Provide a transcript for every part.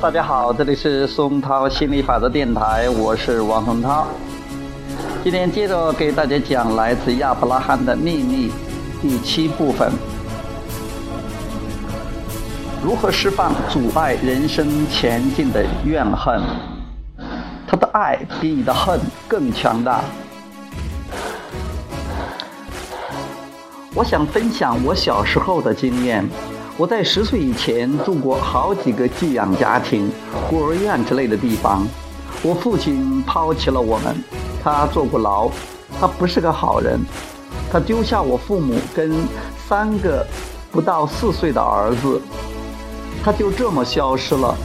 大家好，这里是松涛心理法则电台，我是王松涛。今天接着给大家讲来自亚伯拉罕的秘密第七部分：如何释放阻碍人生前进的怨恨。他的爱比你的恨更强大。我想分享我小时候的经验。我在十岁以前住过好几个寄养家庭、孤儿院之类的地方。我父亲抛弃了我们，他坐过牢，他不是个好人。他丢下我父母跟三个不到四岁的儿子，他就这么消失了。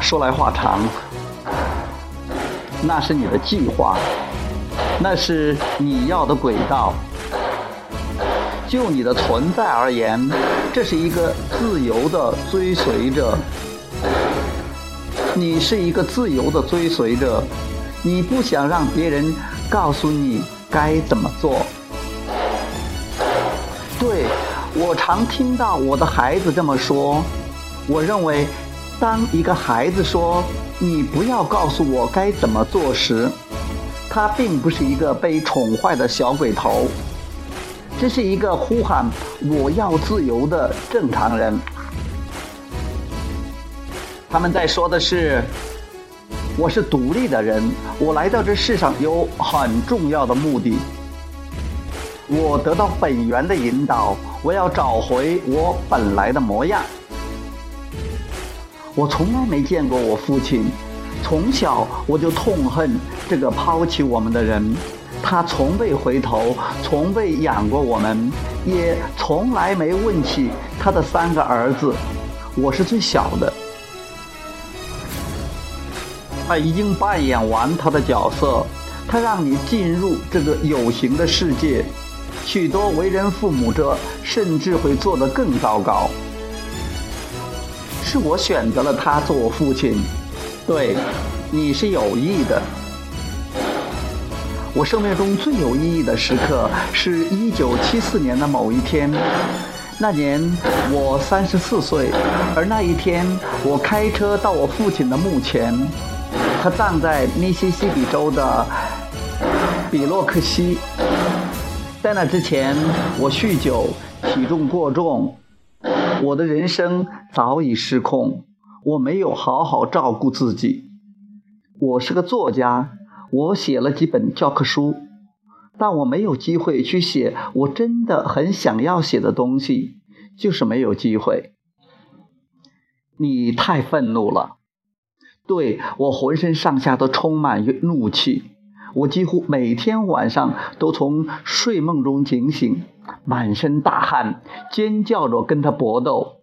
说来话长，那是你的计划，那是你要的轨道。就你的存在而言，这是一个自由的追随者。你是一个自由的追随者，你不想让别人告诉你该怎么做。对我常听到我的孩子这么说。我认为，当一个孩子说“你不要告诉我该怎么做”时，他并不是一个被宠坏的小鬼头。这是一个呼喊“我要自由”的正常人。他们在说的是：“我是独立的人，我来到这世上有很重要的目的。我得到本源的引导，我要找回我本来的模样。”我从来没见过我父亲，从小我就痛恨这个抛弃我们的人。他从未回头，从未养过我们，也从来没问起他的三个儿子。我是最小的。他已经扮演完他的角色，他让你进入这个有形的世界。许多为人父母者甚至会做得更糟糕。是我选择了他做我父亲，对，你是有意的。我生命中最有意义的时刻是一九七四年的某一天。那年我三十四岁，而那一天我开车到我父亲的墓前，他葬在密西西比州的比洛克西。在那之前，我酗酒，体重过重，我的人生早已失控。我没有好好照顾自己。我是个作家。我写了几本教科书，但我没有机会去写我真的很想要写的东西，就是没有机会。你太愤怒了，对我浑身上下都充满怒气，我几乎每天晚上都从睡梦中惊醒，满身大汗，尖叫着跟他搏斗。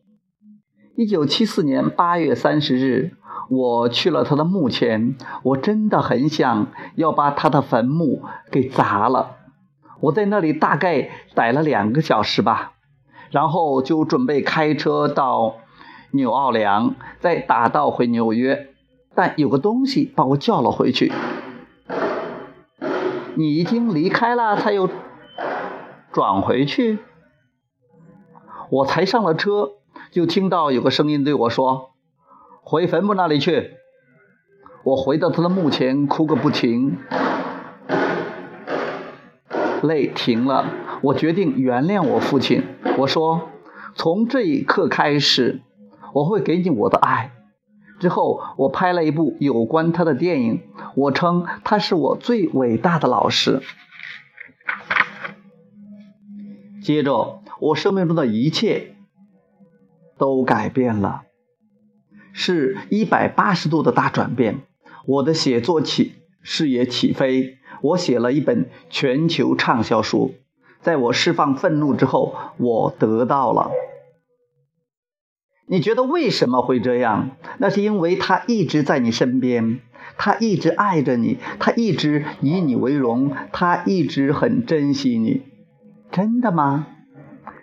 一九七四年八月三十日。我去了他的墓前，我真的很想要把他的坟墓给砸了。我在那里大概待了两个小时吧，然后就准备开车到纽奥良，再打道回纽约。但有个东西把我叫了回去。你已经离开了，他又转回去。我才上了车，就听到有个声音对我说。回坟墓那里去！我回到他的墓前，哭个不停，泪停了。我决定原谅我父亲。我说：“从这一刻开始，我会给你我的爱。”之后，我拍了一部有关他的电影。我称他是我最伟大的老师。接着，我生命中的一切都改变了。是一百八十度的大转变，我的写作起事业起飞，我写了一本全球畅销书。在我释放愤怒之后，我得到了。你觉得为什么会这样？那是因为他一直在你身边，他一直爱着你，他一直以你为荣，他一直很珍惜你。真的吗？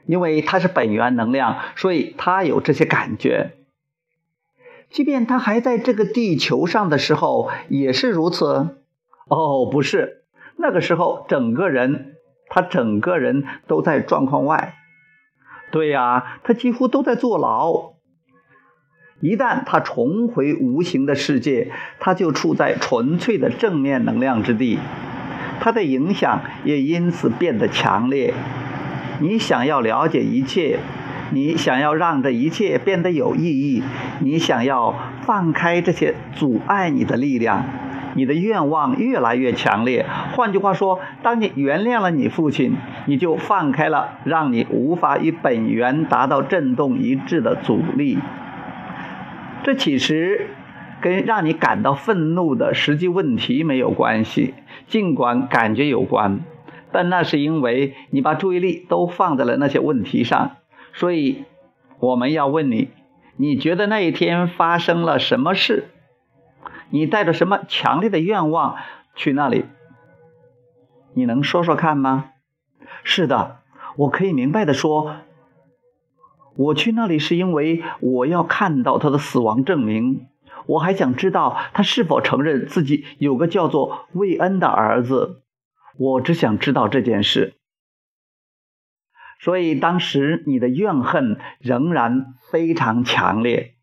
因为他是本源能量，所以他有这些感觉。即便他还在这个地球上的时候，也是如此。哦，不是，那个时候整个人，他整个人都在状况外。对呀，他几乎都在坐牢。一旦他重回无形的世界，他就处在纯粹的正面能量之地，他的影响也因此变得强烈。你想要了解一切，你想要让这一切变得有意义，你想要放开这些阻碍你的力量，你的愿望越来越强烈。换句话说，当你原谅了你父亲，你就放开了让你无法与本源达到振动一致的阻力。这其实跟让你感到愤怒的实际问题没有关系，尽管感觉有关，但那是因为你把注意力都放在了那些问题上。所以我们要问你：你觉得那一天发生了什么事？你带着什么强烈的愿望去那里？你能说说看吗？是的，我可以明白的说。我去那里是因为我要看到他的死亡证明，我还想知道他是否承认自己有个叫做魏恩的儿子。我只想知道这件事。所以当时你的怨恨仍然非常强烈。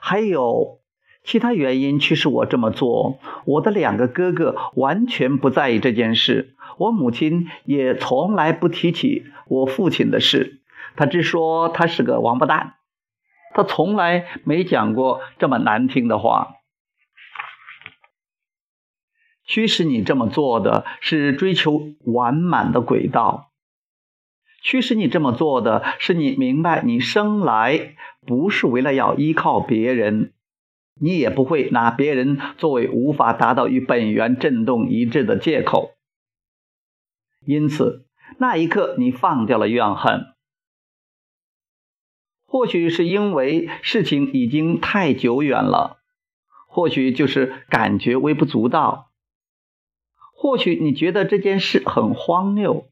还有其他原因驱使我这么做。我的两个哥哥完全不在意这件事，我母亲也从来不提起我父亲的事。他只说他是个王八蛋，他从来没讲过这么难听的话。驱使你这么做的是追求完满的轨道，驱使你这么做的是你明白你生来不是为了要依靠别人，你也不会拿别人作为无法达到与本源振动一致的借口。因此，那一刻你放掉了怨恨。或许是因为事情已经太久远了，或许就是感觉微不足道，或许你觉得这件事很荒谬，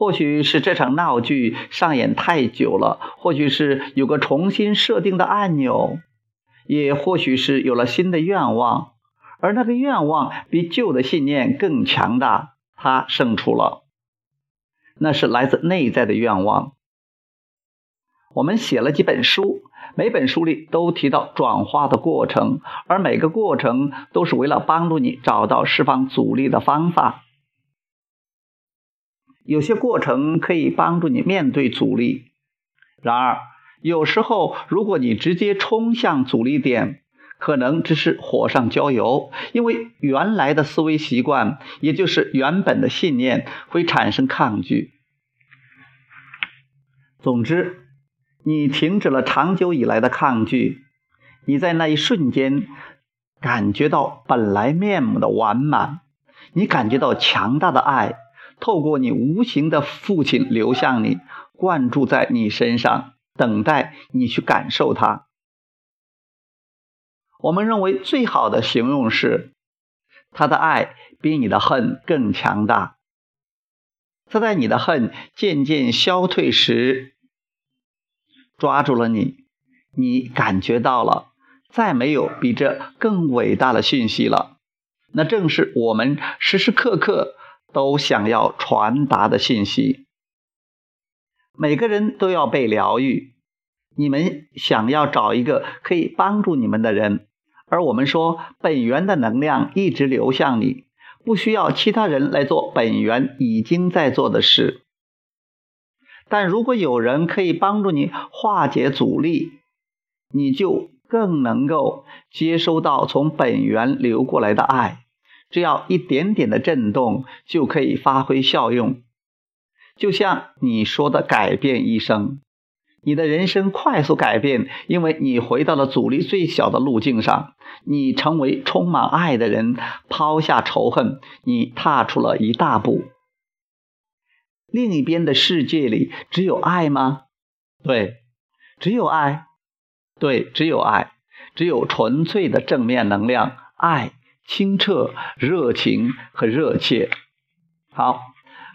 或许是这场闹剧上演太久了，或许是有个重新设定的按钮，也或许是有了新的愿望，而那个愿望比旧的信念更强大，它胜出了，那是来自内在的愿望。我们写了几本书，每本书里都提到转化的过程，而每个过程都是为了帮助你找到释放阻力的方法。有些过程可以帮助你面对阻力，然而有时候如果你直接冲向阻力点，可能只是火上浇油，因为原来的思维习惯，也就是原本的信念会产生抗拒。总之。你停止了长久以来的抗拒，你在那一瞬间感觉到本来面目的完满，你感觉到强大的爱透过你无形的父亲流向你，灌注在你身上，等待你去感受它。我们认为最好的形容是，他的爱比你的恨更强大。他在你的恨渐渐消退时。抓住了你，你感觉到了，再没有比这更伟大的讯息了。那正是我们时时刻刻都想要传达的信息。每个人都要被疗愈，你们想要找一个可以帮助你们的人，而我们说本源的能量一直流向你，不需要其他人来做本源已经在做的事。但如果有人可以帮助你化解阻力，你就更能够接收到从本源流过来的爱。只要一点点的震动，就可以发挥效用。就像你说的“改变一生”，你的人生快速改变，因为你回到了阻力最小的路径上，你成为充满爱的人，抛下仇恨，你踏出了一大步。另一边的世界里只有爱吗？对，只有爱。对，只有爱，只有纯粹的正面能量，爱、清澈、热情和热切。好，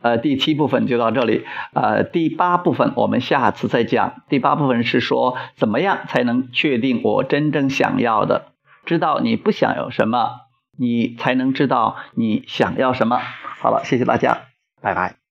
呃，第七部分就到这里。呃，第八部分我们下次再讲。第八部分是说怎么样才能确定我真正想要的，知道你不想要什么，你才能知道你想要什么。好了，谢谢大家，拜拜。